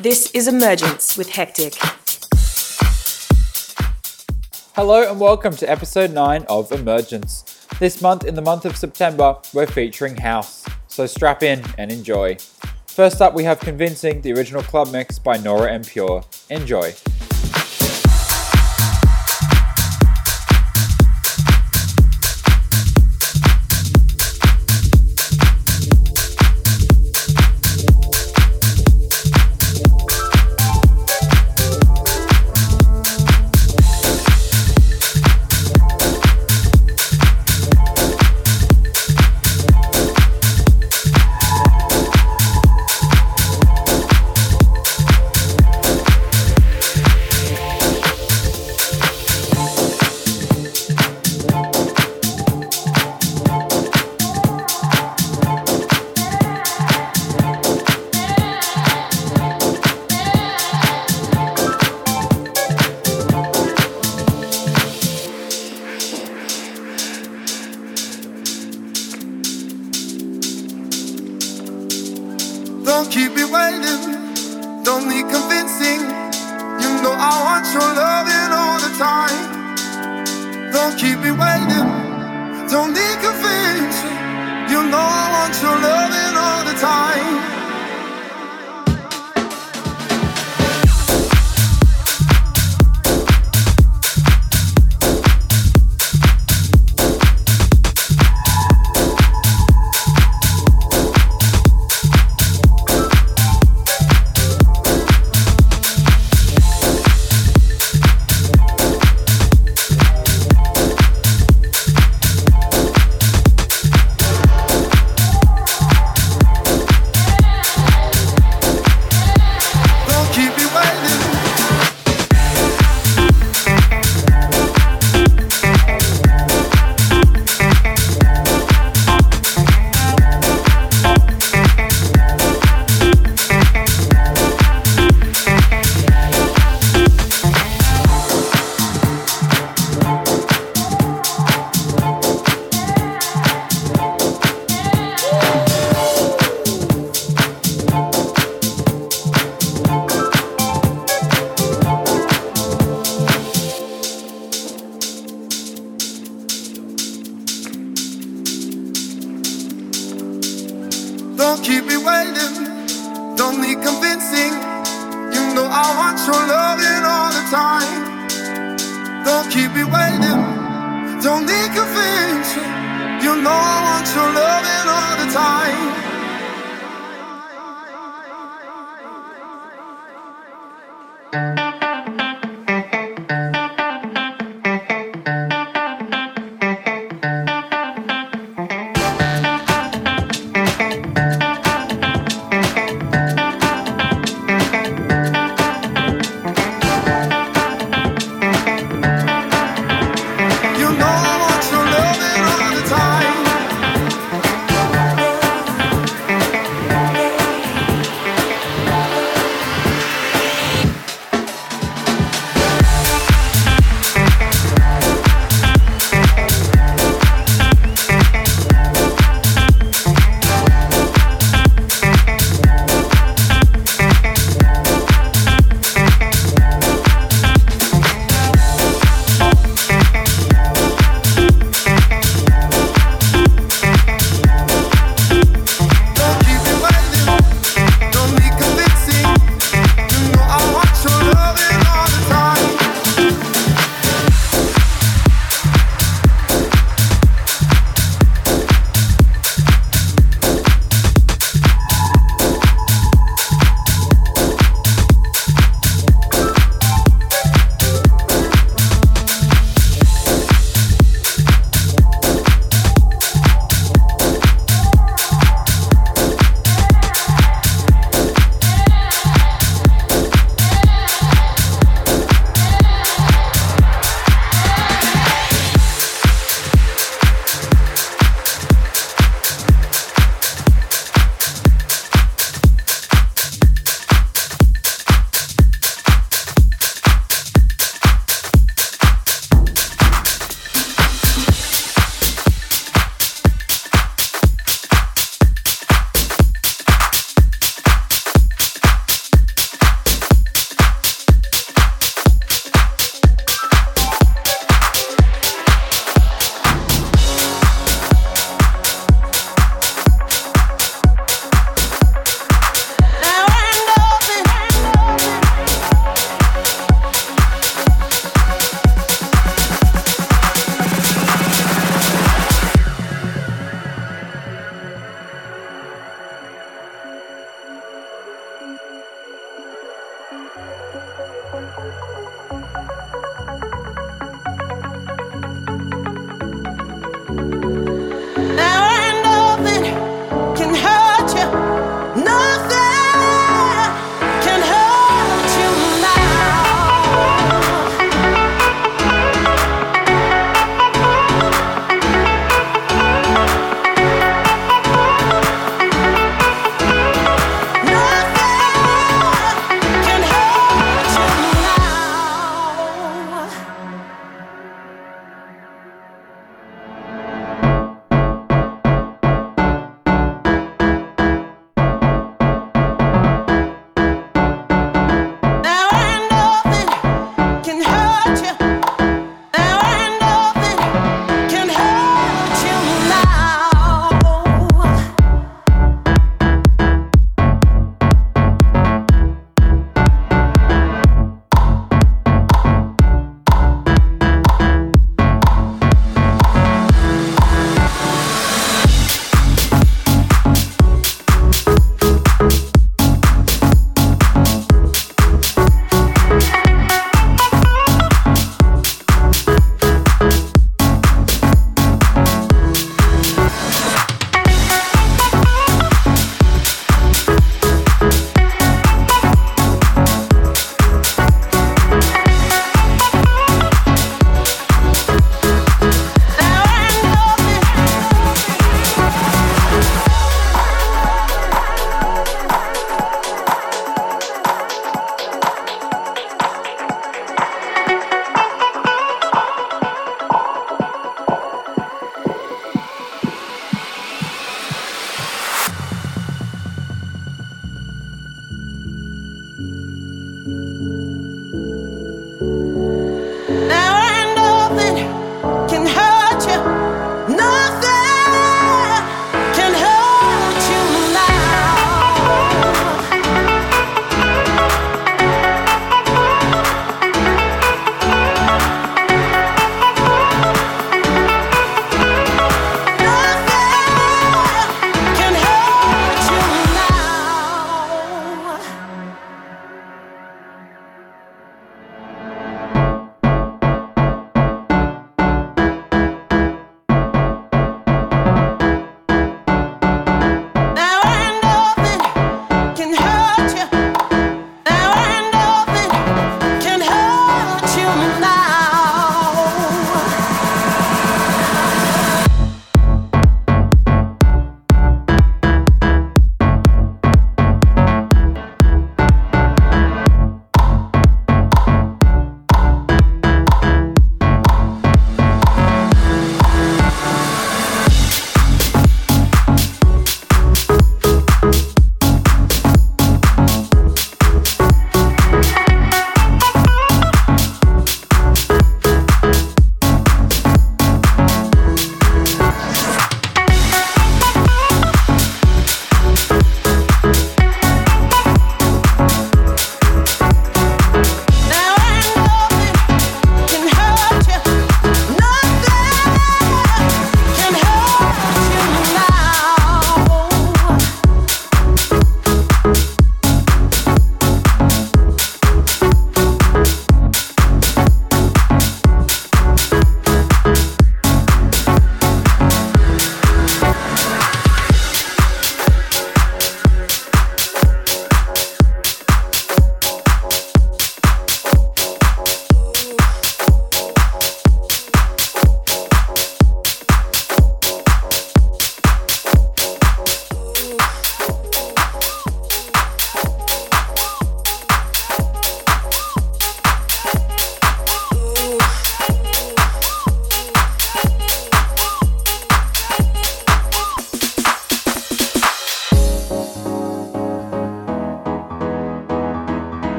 This is Emergence with Hectic. Hello and welcome to episode 9 of Emergence. This month, in the month of September, we're featuring House, so strap in and enjoy. First up, we have Convincing, the original club mix by Nora En Pure. Enjoy.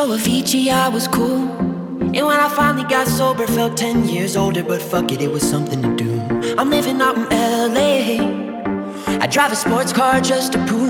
Joe Avicii, I was cool. And when I finally got sober, felt 10 years older, but fuck it, it was something to do. I'm living out in LA. I drive a sports car just to prove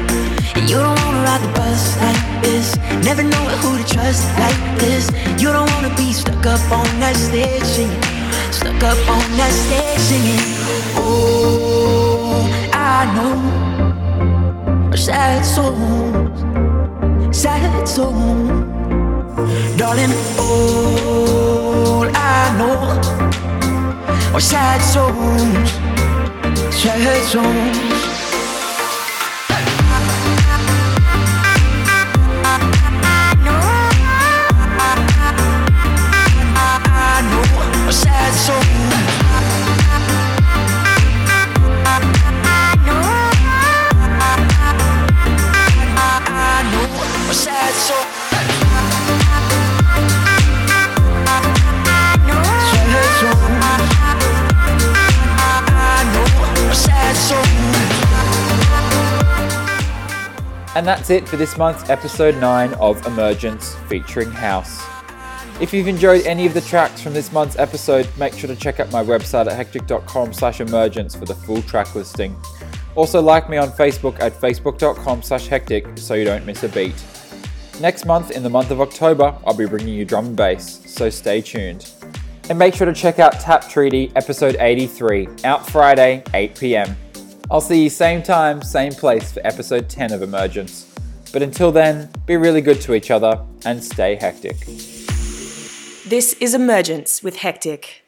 And you don't wanna ride the bus like this. Never know who to trust like this. You don't wanna be stuck up on that stage singing. Stuck up on that stage singing. Oh, I know. Sad souls, sad souls. Darling, all I know are sad souls, sad souls. And that's it for this month's episode 9 of Emergence featuring House. If you've enjoyed any of the tracks from this month's episode, make sure to check out my website at hectic.com slash emergence for the full track listing. Also like me on Facebook at facebook.com slash hectic so you don't miss a beat. Next month, in the month of October, I'll be bringing you drum and bass, so stay tuned. And make sure to check out Tap Treaty episode 83, out Friday, 8pm. I'll see you same time, same place for episode 10 of Emergence. But until then, be really good to each other and stay hectic. This is Emergence with Hectic.